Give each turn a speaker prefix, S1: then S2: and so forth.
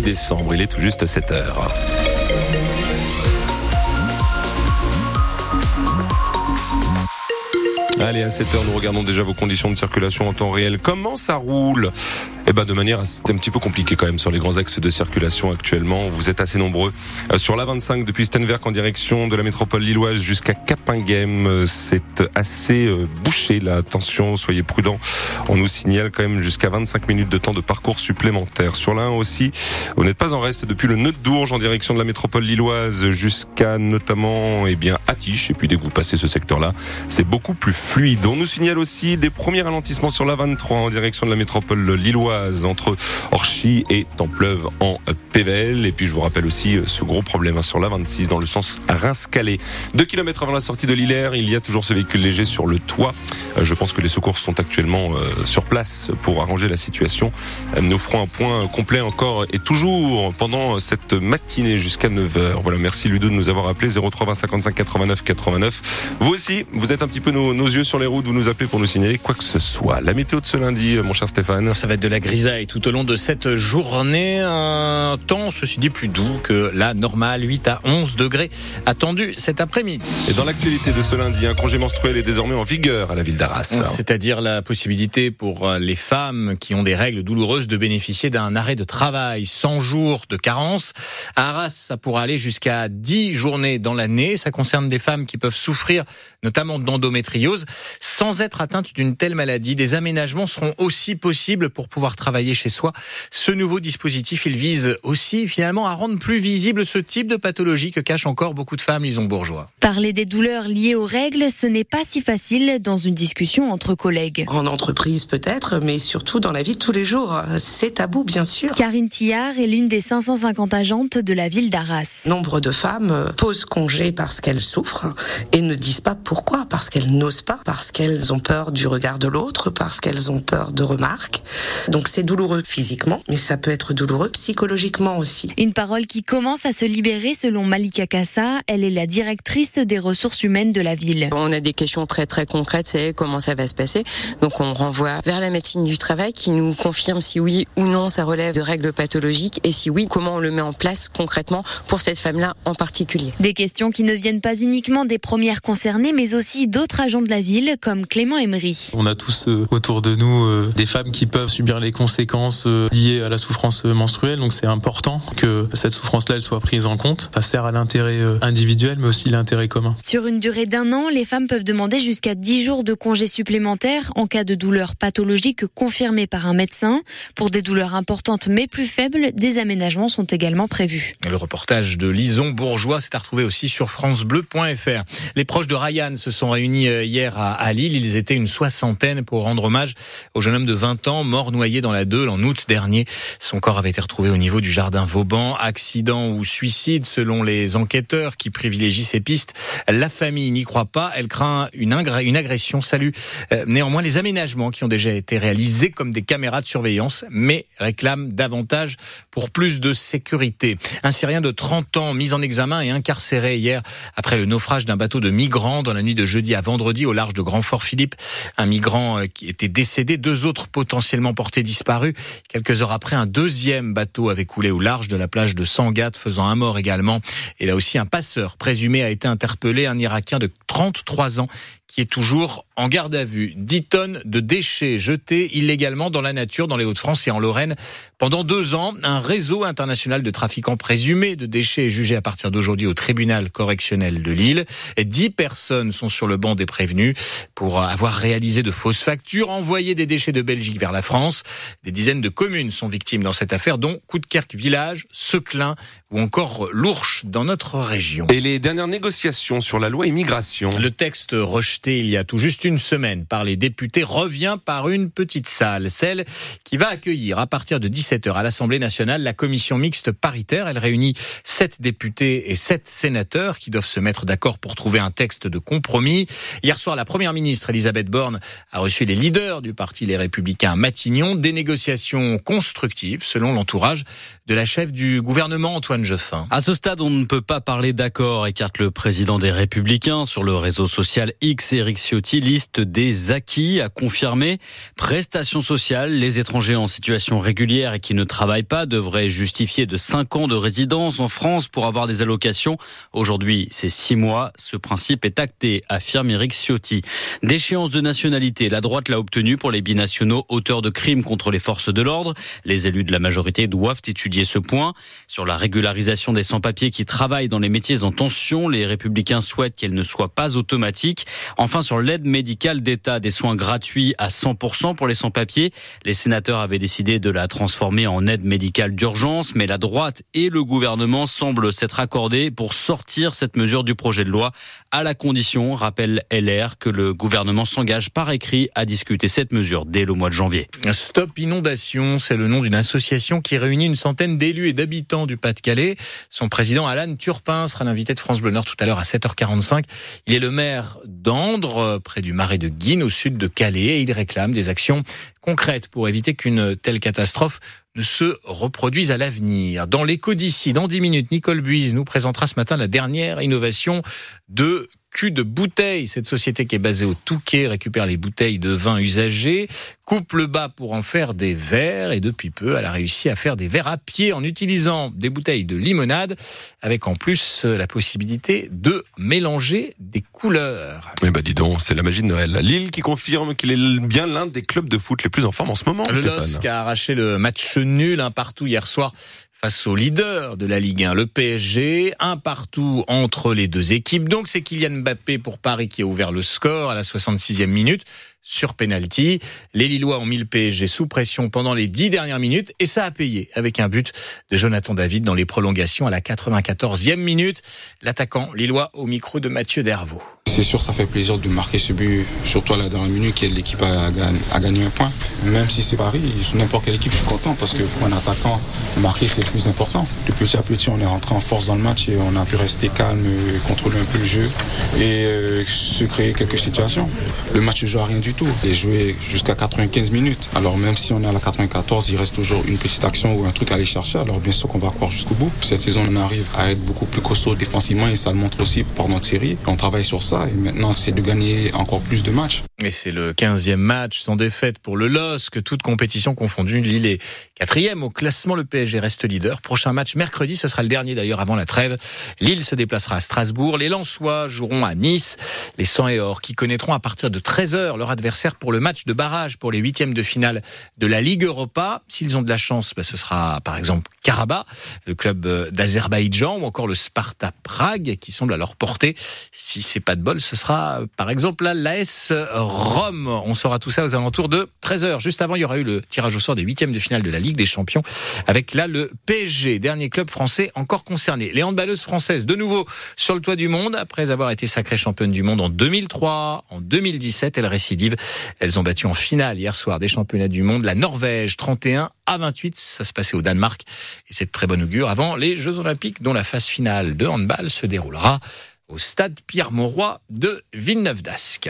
S1: 18 décembre. Il est tout juste 7 heures. Allez, à 7h, nous regardons déjà vos conditions de circulation en temps réel. Comment ça roule? Eh ben de manière, un petit peu compliqué quand même sur les grands axes de circulation actuellement. Vous êtes assez nombreux. Euh, sur la 25 depuis Stenwerk en direction de la métropole lilloise jusqu'à Capinghem, c'est assez euh, bouché la Attention, soyez prudents. On nous signale quand même jusqu'à 25 minutes de temps de parcours supplémentaire. Sur 1 aussi, vous n'êtes pas en reste depuis le nœud d'Ourge en direction de la métropole lilloise jusqu'à notamment eh bien Attiche et puis dès que vous passez ce secteur-là, c'est beaucoup plus fluide. On nous signale aussi des premiers ralentissements sur la 23 en direction de la métropole lilloise entre Orchy et Templeuve en PVL. Et puis je vous rappelle aussi euh, ce gros problème hein, sur la 26 dans le sens Reims-Calais. Deux kilomètres avant la sortie de l'Hilaire, il y a toujours ce véhicule léger sur le toit. Euh, je pense que les secours sont actuellement euh, sur place pour arranger la situation. Nous ferons un point complet encore et toujours pendant cette matinée jusqu'à 9h. Voilà, merci Ludo de nous avoir appelé 03 55 89 89. Vous aussi, vous êtes un petit peu nos, yeux sur les routes, vous nous appelez pour nous signaler quoi que ce soit. La météo de ce lundi, mon cher Stéphane.
S2: Ça va être de la grisaille tout au long de cette journée. Un temps, ceci dit, plus doux que la normale, 8 à 11 degrés attendu cet après-midi.
S1: Et dans l'actualité de ce lundi, un congé menstruel est désormais en vigueur à la ville d'Arras.
S2: C'est-à-dire la possibilité pour les femmes qui ont des règles douloureuses de bénéficier d'un arrêt de travail, 100 jours de carence. À Arras, ça pourra aller jusqu'à 10 journées dans l'année. Ça concerne des femmes qui peuvent souffrir notamment d'endométriose. Sans être atteintes d'une telle maladie, des aménagements seront aussi possibles pour pouvoir travailler chez soi. Ce nouveau dispositif, il vise aussi finalement à rendre plus visible ce type de pathologie que cachent encore beaucoup de femmes, Lison Bourgeois.
S3: Parler des douleurs liées aux règles, ce n'est pas si facile dans une discussion entre collègues.
S4: En entreprise peut-être, mais surtout dans la vie de tous les jours. C'est tabou bien sûr.
S3: Karine Tillard est l'une des 550 agentes de la ville d'Arras.
S4: Nombre de femmes posent congé parce qu'elles souffrent et ne disent pas pourquoi. Parce qu'elles n'osent pas, parce qu'elles ont peur du regard de l'autre, parce qu'elles ont peur de remarques. Donc c'est douloureux physiquement, mais ça peut être douloureux psychologiquement aussi.
S3: Une parole qui commence à se libérer selon Malika Kassa. Elle est la directrice des ressources humaines de la ville.
S5: On a des questions très très concrètes, c'est comment ça va se passer. Donc on renvoie vers la médecine du travail qui nous confirme si oui ou non ça relève de règles pathologiques et si oui, comment on le met en place concrètement pour cette femme-là en particulier.
S3: Des questions qui ne viennent pas uniquement des premières concernées, mais aussi d'autres agents de la ville comme Clément Emery.
S6: On a tous euh, autour de nous euh, des femmes qui peuvent subir les conséquences euh, liées à la souffrance menstruelle, donc c'est important que cette souffrance-là elle soit prise en compte. Ça sert à l'intérêt individuel, mais aussi l'intérêt commun.
S3: Sur une durée d'un an, les femmes peuvent demander jusqu'à 10 jours de congés supplémentaires en cas de douleur pathologique confirmée par un médecin. Pour des douleurs importantes mais plus faibles, des aménagements sont également prévus.
S2: Le reportage de Lison Bourgeois s'est à retrouver aussi sur francebleu.fr. Les proches de Ryan se sont réunis hier à Lille. Ils étaient une soixantaine pour rendre hommage au jeune homme de 20 ans mort noyé dans la Deule en août dernier. Son corps avait été retrouvé au niveau du jardin Vauban. Accident ou suicide selon les enquêteurs qui privilégient ces pistes. La famille n'y croit pas. Elle craint une, une agression. Salut. Euh, néanmoins, les aménagements qui ont déjà été réalisés comme des caméras de surveillance, mais réclament davantage pour plus de sécurité. Un Syrien de 30 ans mis en examen et incarcéré hier après le naufrage d'un bateau de migrants dans la nuit de jeudi à vendredi au large de Grand-Fort-Philippe. Un migrant euh, qui était décédé, deux autres potentiellement portés disparus. Quelques heures après, un deuxième bateau avait coulé au large de la plage de Sangatte, faisant un mort également. Et là aussi, un passeur présumé a été interpellé, un Irakien de 33 ans qui est toujours en garde à vue. 10 tonnes de déchets jetés illégalement dans la nature dans les Hauts-de-France et en Lorraine. Pendant deux ans, un réseau international de trafiquants présumés de déchets est jugé à partir d'aujourd'hui au tribunal correctionnel de Lille. Et 10 personnes sont sur le banc des prévenus pour avoir réalisé de fausses factures, envoyé des déchets de Belgique vers la France. Des dizaines de communes sont victimes dans cette affaire, dont Coudekerque Village, Seclin ou encore l'Ourche dans notre région.
S1: Et les dernières négociations sur la loi immigration.
S2: Le texte rejeté il y a tout juste une semaine par les députés revient par une petite salle, celle qui va accueillir à partir de 17h à l'Assemblée nationale la commission mixte paritaire. Elle réunit sept députés et sept sénateurs qui doivent se mettre d'accord pour trouver un texte de compromis. Hier soir, la première ministre Elisabeth Borne a reçu les leaders du parti Les Républicains Matignon. Des négociations constructives selon l'entourage de la chef du gouvernement Antoine Joffin.
S7: À ce stade, on ne peut pas parler d'accord, écarte le président des Républicains sur le réseau social X, Eric Ciotti. liste des acquis, a confirmé prestations sociales. Les étrangers en situation régulière et qui ne travaillent pas devraient justifier de 5 ans de résidence en France pour avoir des allocations. Aujourd'hui, c'est 6 mois. Ce principe est acté, affirme Eric Ciotti. Déchéance de nationalité, la droite l'a obtenue pour les binationaux auteurs de crimes contre les forces de l'ordre. Les élus de la majorité doivent étudier ce point. Sur la régularisation des sans-papiers qui travaillent dans les métiers en tension, les républicains souhaitent qu'elle ne soit pas automatique. Enfin, sur l'aide médicale d'État, des soins gratuits à 100% pour les sans-papiers. Les sénateurs avaient décidé de la transformer en aide médicale d'urgence, mais la droite et le gouvernement semblent s'être accordés pour sortir cette mesure du projet de loi, à la condition, rappelle LR, que le gouvernement s'engage par écrit à discuter cette mesure dès le mois de janvier.
S2: Stop Inondation, c'est le nom d'une association qui réunit une centaine d'élus et d'habitants du Pas-de-Calais. Son président Alan Turpin sera l'invité de France Bleu Nord tout à l'heure à 7h45. Il est le maire d'Andre, près du marais de Guine, au sud de Calais, et il réclame des actions concrètes pour éviter qu'une telle catastrophe ne se reproduise à l'avenir. Dans l'écho d'ici, dans 10 minutes, Nicole Buise nous présentera ce matin la dernière innovation de cul de bouteille. Cette société qui est basée au Touquet récupère les bouteilles de vin usagées, coupe le bas pour en faire des verres et depuis peu, elle a réussi à faire des verres à pied en utilisant des bouteilles de limonade avec en plus la possibilité de mélanger des couleurs.
S1: Eh ben dis donc, c'est la magie de Noël. Lille qui confirme qu'il est bien l'un des clubs de foot les plus en forme en ce moment.
S2: Le
S1: Stéphane.
S2: LOSC a arraché le match nul un partout hier soir face au leader de la Ligue 1, le PSG, un partout entre les deux équipes. Donc c'est Kylian Mbappé pour Paris qui a ouvert le score à la 66e minute sur penalty. Les Lillois ont mis le PSG sous pression pendant les dix dernières minutes et ça a payé avec un but de Jonathan David dans les prolongations à la 94e minute. L'attaquant lillois au micro de Mathieu Dervaux.
S8: C'est sûr, ça fait plaisir de marquer ce but, surtout à la dernière minute, que l'équipe a, a, gagné un point. Même si c'est Paris, sur n'importe quelle équipe, je suis content parce que pour un attaquant, marquer, c'est le plus important. De petit à petit, on est rentré en force dans le match et on a pu rester calme, contrôler un peu le jeu et euh, se créer quelques situations. Le match ne joue à rien du tout. Il est joué jusqu'à 95 minutes. Alors même si on est à la 94, il reste toujours une petite action ou un truc à aller chercher. Alors bien sûr qu'on va croire jusqu'au bout. Cette saison, on arrive à être beaucoup plus costaud défensivement et ça le montre aussi par notre série. On travaille sur ça et maintenant c'est de gagner encore plus de matchs.
S2: Et c'est le 15e match sans défaite pour le LOSC, toute compétition confondue. Lille est quatrième au classement, le PSG reste leader. Prochain match mercredi, ce sera le dernier d'ailleurs avant la trêve. Lille se déplacera à Strasbourg, les Lensois joueront à Nice, les 100 et or qui connaîtront à partir de 13h leur adversaire pour le match de barrage pour les huitièmes de finale de la Ligue Europa. S'ils ont de la chance, bah, ce sera par exemple Karabakh, le club d'Azerbaïdjan ou encore le Sparta Prague qui semble à leur portée. Si c'est pas de bol, ce sera par exemple l'AS Rome. On saura tout ça aux alentours de 13h. Juste avant, il y aura eu le tirage au sort des huitièmes de finale de la Ligue des Champions avec là le PSG, dernier club français encore concerné. Les handballeuses françaises, de nouveau sur le toit du monde, après avoir été sacrées championnes du monde en 2003, en 2017, elles récidivent. Elles ont battu en finale hier soir des championnats du monde la Norvège 31 à 28. Ça se passait au Danemark et c'est de très bonne augure avant les Jeux Olympiques dont la phase finale de handball se déroulera au stade Pierre-Mauroy de Villeneuve-d'Ascq.